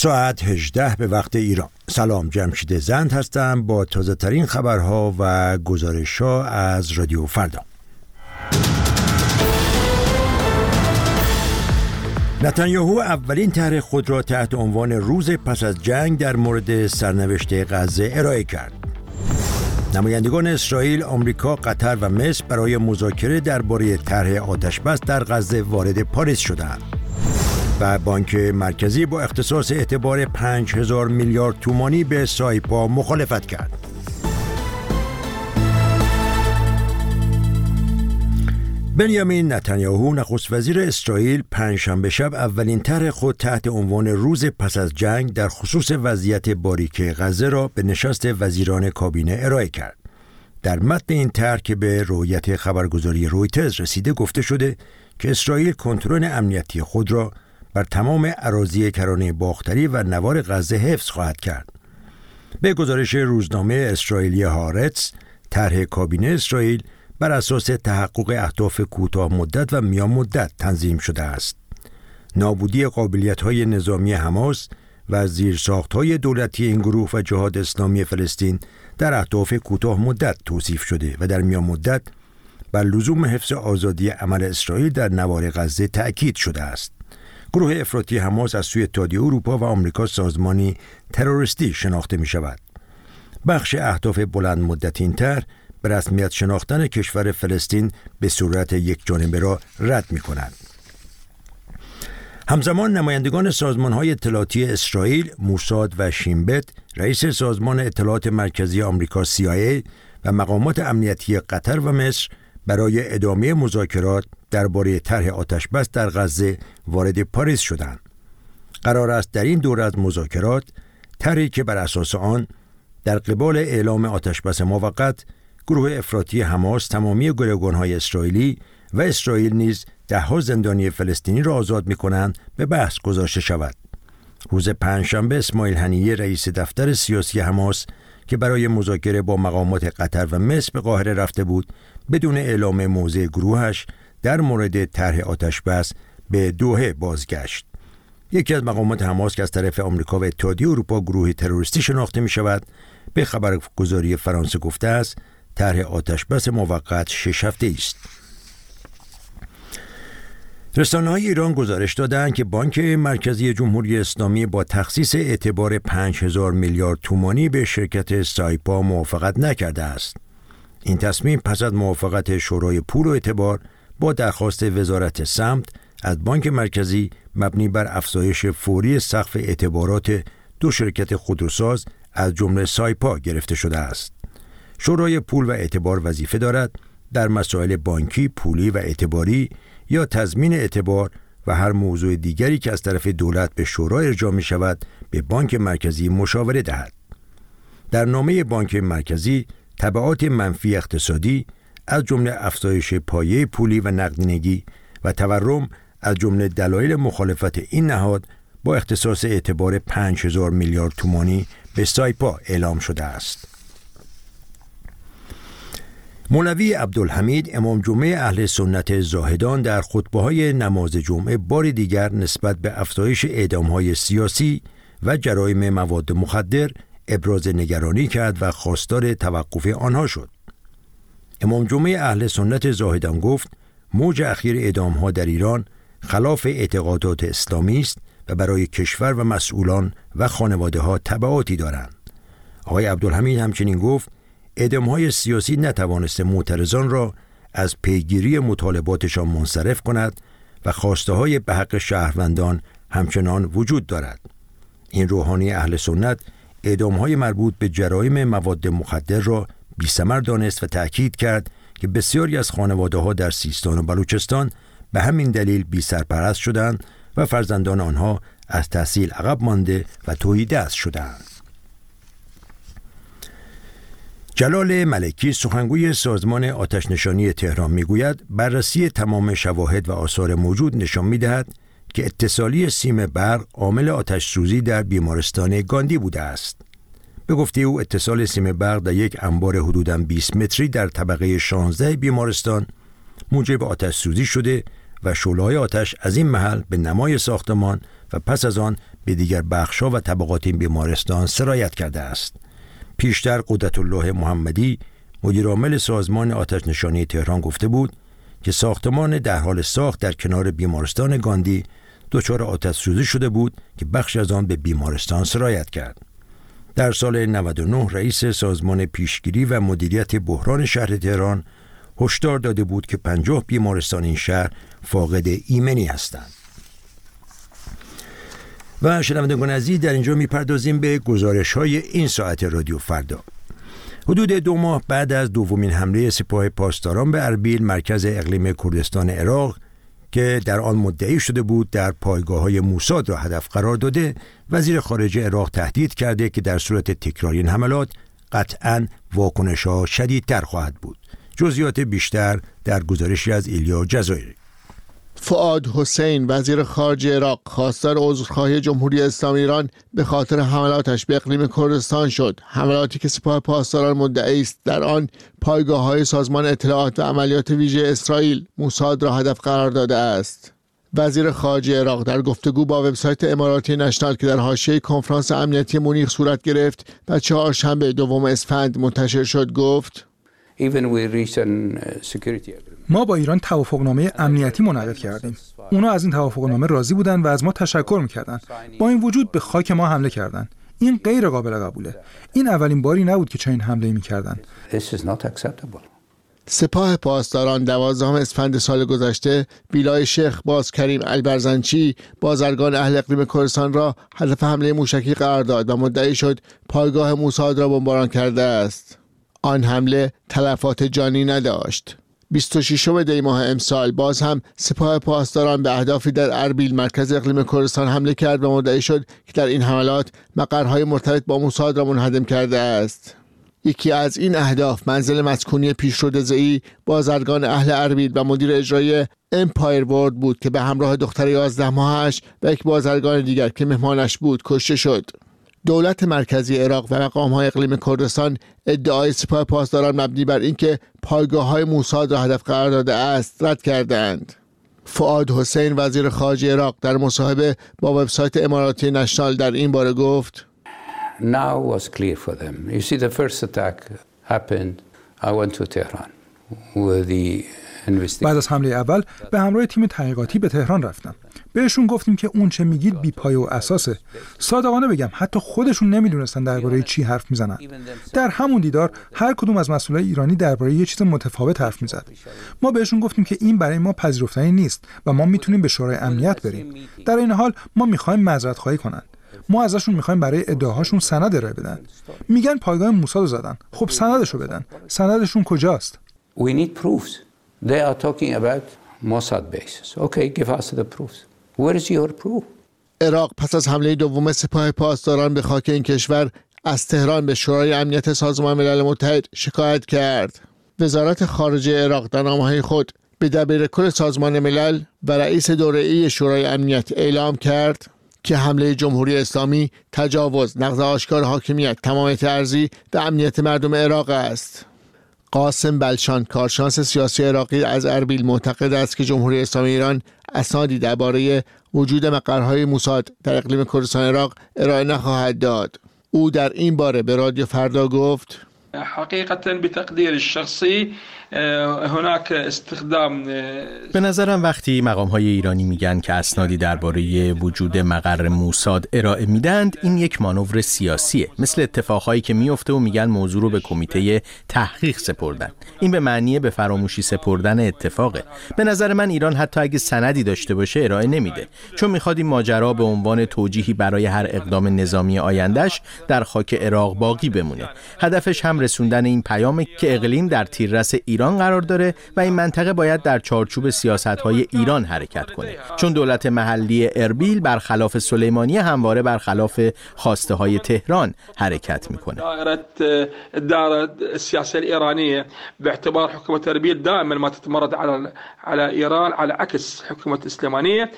ساعت 18 به وقت ایران. سلام جمشید زند هستم با تازه ترین خبرها و گزارش ها از رادیو فردا. نتانیاهو اولین طرح خود را تحت عنوان روز پس از جنگ در مورد سرنوشت غزه ارائه کرد. نمایندگان اسرائیل، آمریکا، قطر و مصر برای مذاکره درباره طرح آتشبس در غزه وارد پاریس شدند. و بانک مرکزی با اختصاص اعتبار 5000 میلیارد تومانی به سایپا مخالفت کرد. بنیامین نتانیاهو نخست وزیر اسرائیل پنجشنبه شب اولین طرح خود تحت عنوان روز پس از جنگ در خصوص وضعیت باریک غزه را به نشست وزیران کابینه ارائه کرد. در متن این طرح که به رویت خبرگزاری رویترز رسیده گفته شده که اسرائیل کنترل امنیتی خود را بر تمام عراضی کرانه باختری و نوار غزه حفظ خواهد کرد. به گزارش روزنامه اسرائیلی هارتس، طرح کابینه اسرائیل بر اساس تحقق اهداف کوتاه مدت و میان مدت تنظیم شده است. نابودی قابلیت های نظامی حماس و زیرساخت های دولتی این گروه و جهاد اسلامی فلسطین در اهداف کوتاه مدت توصیف شده و در میان مدت بر لزوم حفظ آزادی عمل اسرائیل در نوار غزه تأکید شده است. گروه افراطی حماس از سوی اتحادیه اروپا و آمریکا سازمانی تروریستی شناخته می شود. بخش اهداف بلند مدت این تر به رسمیت شناختن کشور فلسطین به صورت یک جانبه را رد می کنند. همزمان نمایندگان سازمان های اطلاعاتی اسرائیل، موساد و شیمبت، رئیس سازمان اطلاعات مرکزی آمریکا CIA و مقامات امنیتی قطر و مصر برای ادامه مذاکرات درباره طرح آتشبس در غزه وارد پاریس شدند. قرار است در این دور از مذاکرات طرحی که بر اساس آن در قبال اعلام آتشبس موقت گروه افراطی حماس تمامی گروگانهای اسرائیلی و اسرائیل نیز دهها زندانی فلسطینی را آزاد می کنند به بحث گذاشته شود. روز پنجشنبه اسماعیل هنیه رئیس دفتر سیاسی حماس که برای مذاکره با مقامات قطر و مصر به قاهره رفته بود بدون اعلام موضع گروهش در مورد طرح آتش بس به دوهه بازگشت. یکی از مقامات حماس که از طرف آمریکا و اتحادیه اروپا گروهی تروریستی شناخته می شود به خبرگزاری فرانسه گفته است طرح آتش بس موقت شش هفته است. رسانه های ایران گزارش دادند که بانک مرکزی جمهوری اسلامی با تخصیص اعتبار 5000 میلیارد تومانی به شرکت سایپا موافقت نکرده است. این تصمیم پس از موافقت شورای پول و اعتبار با درخواست وزارت سمت از بانک مرکزی مبنی بر افزایش فوری سقف اعتبارات دو شرکت خودروساز از جمله سایپا گرفته شده است. شورای پول و اعتبار وظیفه دارد در مسائل بانکی، پولی و اعتباری یا تضمین اعتبار و هر موضوع دیگری که از طرف دولت به شورا ارجاع می شود به بانک مرکزی مشاوره دهد. در نامه بانک مرکزی تبعات منفی اقتصادی از جمله افزایش پایه پولی و نقدینگی و تورم از جمله دلایل مخالفت این نهاد با اختصاص اعتبار 5000 میلیارد تومانی به سایپا اعلام شده است. مولوی عبدالحمید امام جمعه اهل سنت زاهدان در خطبه های نماز جمعه بار دیگر نسبت به افزایش اعدام های سیاسی و جرایم مواد مخدر ابراز نگرانی کرد و خواستار توقف آنها شد. امام جمعه اهل سنت زاهدان گفت موج اخیر اعدام ها در ایران خلاف اعتقادات اسلامی است و برای کشور و مسئولان و خانواده ها تبعاتی دارند. آقای عبدالحمید همچنین گفت اعدام های سیاسی نتوانسته معترضان را از پیگیری مطالباتشان منصرف کند و خواسته های به حق شهروندان همچنان وجود دارد. این روحانی اهل سنت اعدام های مربوط به جرایم مواد مخدر را بیسمر دانست و تأکید کرد که بسیاری از خانواده ها در سیستان و بلوچستان به همین دلیل بی سرپرست شدند و فرزندان آنها از تحصیل عقب مانده و توهی دست شدند. جلال ملکی سخنگوی سازمان آتشنشانی تهران می‌گوید بررسی تمام شواهد و آثار موجود نشان می‌دهد که اتصالی سیم برق عامل آتش سوزی در بیمارستان گاندی بوده است. به گفته او اتصال سیم برق در یک انبار حدوداً 20 متری در طبقه 16 بیمارستان موجب آتش سوزی شده و شعله‌های آتش از این محل به نمای ساختمان و پس از آن به دیگر بخشها و طبقات این بیمارستان سرایت کرده است. پیشتر قدرت الله محمدی مدیرعامل سازمان آتش نشانی تهران گفته بود که ساختمان در حال ساخت در کنار بیمارستان گاندی دچار آتش سوزی شده بود که بخش از آن به بیمارستان سرایت کرد. در سال 99 رئیس سازمان پیشگیری و مدیریت بحران شهر تهران هشدار داده بود که 50 بیمارستان این شهر فاقد ایمنی هستند. و شنوندگان عزیز در اینجا می‌پردازیم به گزارش های این ساعت رادیو فردا. حدود دو ماه بعد از دومین حمله سپاه پاسداران به اربیل مرکز اقلیم کردستان عراق که در آن مدعی شده بود در پایگاه های موساد را هدف قرار داده وزیر خارجه عراق تهدید کرده که در صورت تکرار این حملات قطعا واکنش ها شدیدتر خواهد بود. جزئیات بیشتر در گزارشی از ایلیا جزایری. فعاد حسین وزیر خارجه عراق خواستار عذرخواهی جمهوری اسلامی ایران به خاطر حملاتش به اقلیم کردستان شد. حملاتی که سپاه پاسداران مدعی است در آن پایگاه های سازمان اطلاعات و عملیات ویژه اسرائیل موساد را هدف قرار داده است. وزیر خارجه عراق در گفتگو با وبسایت اماراتی نشنال که در حاشیه کنفرانس امنیتی مونیخ صورت گرفت و چهارشنبه دوم اسفند منتشر شد گفت ما با ایران توافقنامه امنیتی منعقد کردیم. اونا از این توافقنامه راضی بودن و از ما تشکر می‌کردن. با این وجود به خاک ما حمله کردند. این غیر قابل قبوله. این اولین باری نبود که چنین حمله می‌کردن. سپاه پاسداران دوازدهم اسفند سال گذشته ویلای شیخ باز کریم البرزنچی بازرگان اهل اقلیم کردستان را هدف حمله موشکی قرار داد و مدعی شد پایگاه موساد را بمباران کرده است آن حمله تلفات جانی نداشت. 26 دی ماه امسال باز هم سپاه پاسداران به اهدافی در اربیل مرکز اقلیم کردستان حمله کرد و مدعی شد که در این حملات مقرهای مرتبط با موساد را منهدم کرده است. یکی از این اهداف منزل مسکونی پیشرو زئی بازرگان اهل اربیل و مدیر اجرایی امپایر ورد بود که به همراه دختر 11 ماهش و یک بازرگان دیگر که مهمانش بود کشته شد. دولت مرکزی عراق و مقام های اقلیم کردستان ادعای سپاه پاسداران مبنی بر اینکه پایگاه های موساد را هدف قرار داده است رد کردند فعاد حسین وزیر خارجه عراق در مصاحبه با وبسایت اماراتی نشنال در این باره گفت Now was clear for them. You see the first attack happened. I went to Tehran with the بعد از حمله اول به همراه تیم تحقیقاتی به تهران رفتم بهشون گفتیم که اون چه میگید بی پای و اساسه. صادقانه بگم حتی خودشون نمی‌دونستن درباره چی حرف می‌زنن. در همون دیدار هر کدوم از مسئولای ایرانی درباره یه چیز متفاوت حرف می‌زد. ما بهشون گفتیم که این برای ما پذیرفتنی نیست و ما می‌تونیم به شورای امنیت بریم. در این حال ما می‌خوایم معذرت خواهی کنن. ما ازشون می‌خوایم برای ادعاهاشون سند ارائه بدن. میگن پایگاه موساد زدن. خب سندشو بدن. سندشون کجاست؟ We need proofs. They are talking about Mossad bases. Okay, give us the proofs. Where is your proof? عراق پس از حمله دوم سپاه پاسداران به خاک این کشور از تهران به شورای امنیت سازمان ملل متحد شکایت کرد. وزارت خارجه عراق در نامه خود به دبیر کل سازمان ملل و رئیس دوره ای شورای امنیت اعلام کرد که حمله جمهوری اسلامی تجاوز نقض آشکار حاکمیت تمامیت ارزی و امنیت مردم عراق است قاسم بلشان کارشناس سیاسی عراقی از اربیل معتقد است که جمهوری اسلامی ایران اسنادی درباره وجود مقرهای موساد در اقلیم کردستان عراق ارائه نخواهد داد. او در این باره به رادیو فردا گفت حقیقتا به تقدیر الشخصی هناك استخدام به نظرم وقتی مقام های ایرانی میگن که اسنادی درباره وجود مقر موساد ارائه میدند این یک مانور سیاسیه. مثل اتفاقهایی که میفته و میگن موضوع رو به کمیته تحقیق سپردن. این به معنی به فراموشی سپردن اتفاقه. به نظر من ایران حتی اگه سندی داشته باشه ارائه نمیده. چون می‌خواد این ماجرا به عنوان توجیهی برای هر اقدام نظامی آیندهش در خاک عراق باقی بمونه. هدفش هم رسوندن این پیامه که اقلیم در تیررس ایران قرار داره و این منطقه باید در چارچوب سیاست های ایران حرکت کنه. چون دولت محلی اربیل برخلاف سلیمانی همواره برخلاف خواسته های تهران حرکت می‌کنه. دائرة السياسة الإيرانية باعتبار حكومة أربيل دائما ما تتمرد على على إيران على عكس حكومة الإسلامانية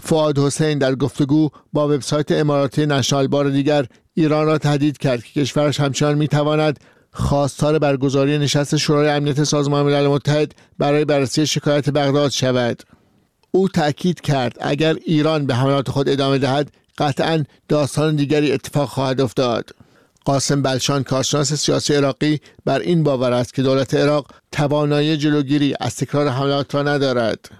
فعاد حسین در گفتگو با وبسایت اماراتی نشنال بار دیگر ایران را تهدید کرد که کشورش همچنان می‌تواند خواستار برگزاری نشست شورای امنیت سازمان ملل متحد برای بررسی شکایت بغداد شود. او تأکید کرد اگر ایران به حملات خود ادامه دهد قطعا داستان دیگری اتفاق خواهد افتاد. قاسم بلشان کارشناس سیاسی عراقی بر این باور است که دولت عراق توانایی جلوگیری از تکرار حملات را ندارد.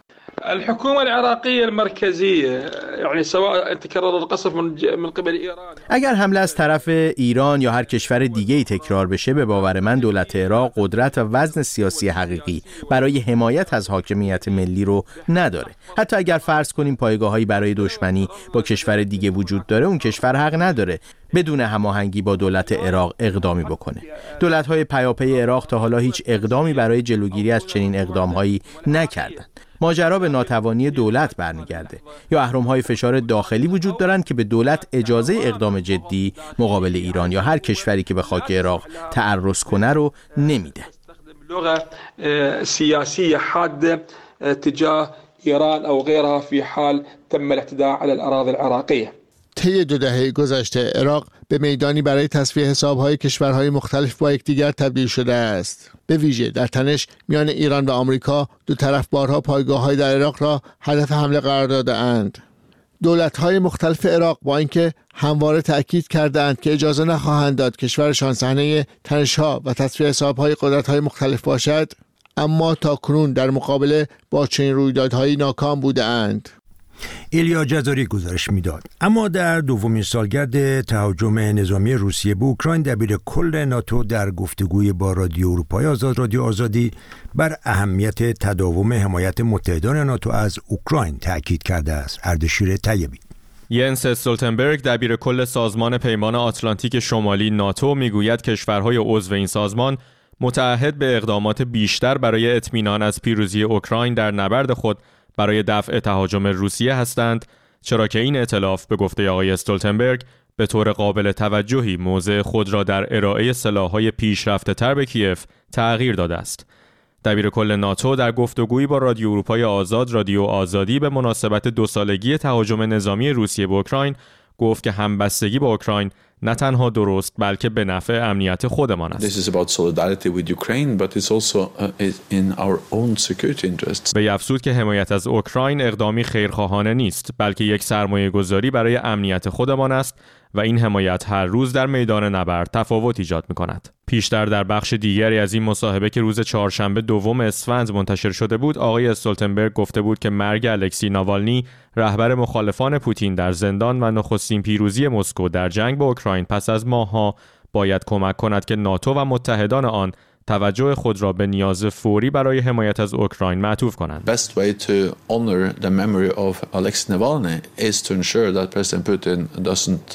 الحكومة العراقية المركزية يعني سواء تكرر القصف من قبل ایران اگر حمله از طرف ایران یا هر کشور دیگه ای تکرار بشه به باور من دولت عراق قدرت و وزن سیاسی حقیقی برای حمایت از حاکمیت ملی رو نداره. حتی اگر فرض کنیم پایگاهایی برای دشمنی با کشور دیگه وجود داره اون کشور حق نداره بدون هماهنگی با دولت عراق اقدامی بکنه. دولت های پیاپی عراق تا حالا هیچ اقدامی برای جلوگیری از چنین اقدامهایی نکردند. ماجرا به ناتوانی دولت برمیگرده. یا های فشار داخلی وجود دارند که به دولت اجازه اقدام جدی مقابل ایران یا هر کشوری که به خاک عراق تعرض کنه رو نمیده. سیاسی حاده تجاه ایران او غیرها فی حال تم الاعتداء على الاراضي العراقيه طی دو دهه گذشته عراق به میدانی برای تصفیه حسابهای کشورهای مختلف با یکدیگر تبدیل شده است. به ویژه در تنش میان ایران و آمریکا دو طرف بارها پایگاه در عراق را هدف حمله قرار داده اند. دولت های مختلف عراق با اینکه همواره تأکید کردند که اجازه نخواهند داد کشورشان صحنه ها و تصفیه حسابهای قدرت های مختلف باشد اما تا کنون در مقابله با چنین رویدادهایی ناکام بوده اند. ایلیا جزاری گزارش می‌داد. اما در دومین سالگرد تهاجم نظامی روسیه به اوکراین دبیر کل ناتو در گفتگوی با رادیو اروپای آزاد رادیو آزادی بر اهمیت تداوم حمایت متحدان ناتو از اوکراین تاکید کرده است. اردشیر طیبی. ینس استولتنبرگ دبیر کل سازمان پیمان آتلانتیک شمالی ناتو می‌گوید کشورهای عضو این سازمان متعهد به اقدامات بیشتر برای اطمینان از پیروزی اوکراین در نبرد خود برای دفع تهاجم روسیه هستند چرا که این اطلاف به گفته آقای استولتنبرگ به طور قابل توجهی موضع خود را در ارائه سلاح‌های پیشرفته تر به کیف تغییر داده است. دبیر کل ناتو در گفتگویی با رادیو اروپای آزاد رادیو آزادی به مناسبت دو سالگی تهاجم نظامی روسیه به اوکراین گفت که همبستگی با اوکراین نه تنها درست بلکه به نفع امنیت خودمان است. به افزود که حمایت از اوکراین اقدامی خیرخواهانه نیست بلکه یک سرمایه گذاری برای امنیت خودمان است و این حمایت هر روز در میدان نبرد تفاوت ایجاد می کند. پیشتر در بخش دیگری از این مصاحبه که روز چهارشنبه دوم اسفند منتشر شده بود آقای استولتنبرگ گفته بود که مرگ الکسی ناوالنی رهبر مخالفان پوتین در زندان و نخستین پیروزی مسکو در جنگ با اوکراین پس از ماهها باید کمک کند که ناتو و متحدان آن توجه خود را به نیاز فوری برای حمایت از اوکراین معطوف کنند. Best way to honor the memory of Alexei Navalny is to ensure that President Putin doesn't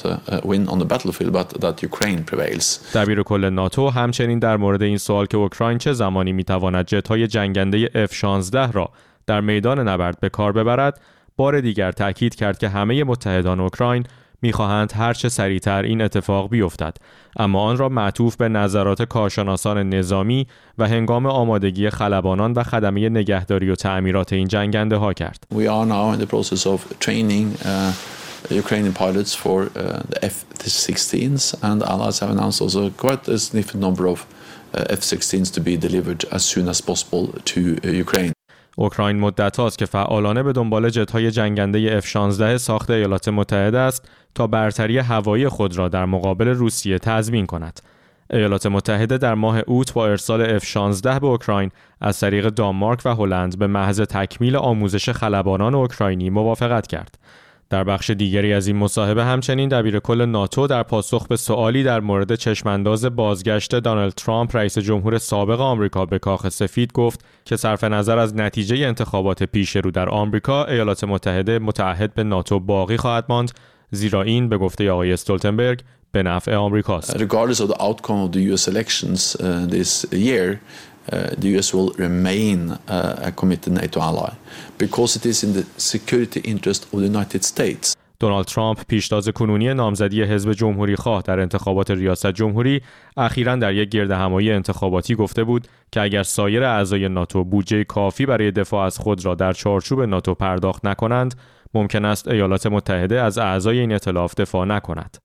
win on the battlefield but that Ukraine prevails. دبیر کل ناتو همچنین در مورد این سوال که اوکراین چه زمانی می‌تواند جت‌های جنگنده F-16 را در میدان نبرد به کار ببرد، بار دیگر تاکید کرد که همه متحدان اوکراین می‌خواهند هرچه سریعتر این اتفاق بیفتد اما آن را معطوف به نظرات کارشناسان نظامی و هنگام آمادگی خلبانان و خدمه نگهداری و تعمیرات این جنگنده ها کرد. We are now in the process of training uh, Ukrainian pilots for uh, the F-16s and allies have announced also quite a significant number of uh, F-16s to be delivered as soon as possible to Ukraine. اوکراین مدت هاست که فعالانه به دنبال جتهای جنگنده F-16 ساخت ایالات متحده است تا برتری هوایی خود را در مقابل روسیه تضمین کند. ایالات متحده در ماه اوت با ارسال F-16 به اوکراین از طریق دانمارک و هلند به محض تکمیل آموزش خلبانان اوکراینی موافقت کرد. در بخش دیگری از این مصاحبه همچنین دبیر کل ناتو در پاسخ به سوالی در مورد چشمانداز بازگشت دانالد ترامپ رئیس جمهور سابق آمریکا به کاخ سفید گفت که صرف نظر از نتیجه انتخابات پیش رو در آمریکا ایالات متحده متعهد به ناتو باقی خواهد ماند زیرا این به گفته آقای استولتنبرگ به نفع آمریکاست. uh, the US will remain uh, a committed NATO ally because it is in the security interest of the United States. دونالد ترامپ پیشتاز کنونی نامزدی حزب جمهوری خواه در انتخابات ریاست جمهوری اخیرا در یک گرد همایی انتخاباتی گفته بود که اگر سایر اعضای ناتو بودجه کافی برای دفاع از خود را در چارچوب ناتو پرداخت نکنند ممکن است ایالات متحده از اعضای این ائتلاف دفاع نکند.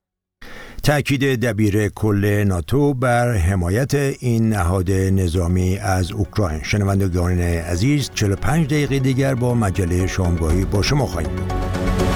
تأکید دبیر کل ناتو بر حمایت این نهاد نظامی از اوکراین. شنوندگان عزیز 45 دقیقه دیگر با مجله شامگاهی با شما خواهیم بود.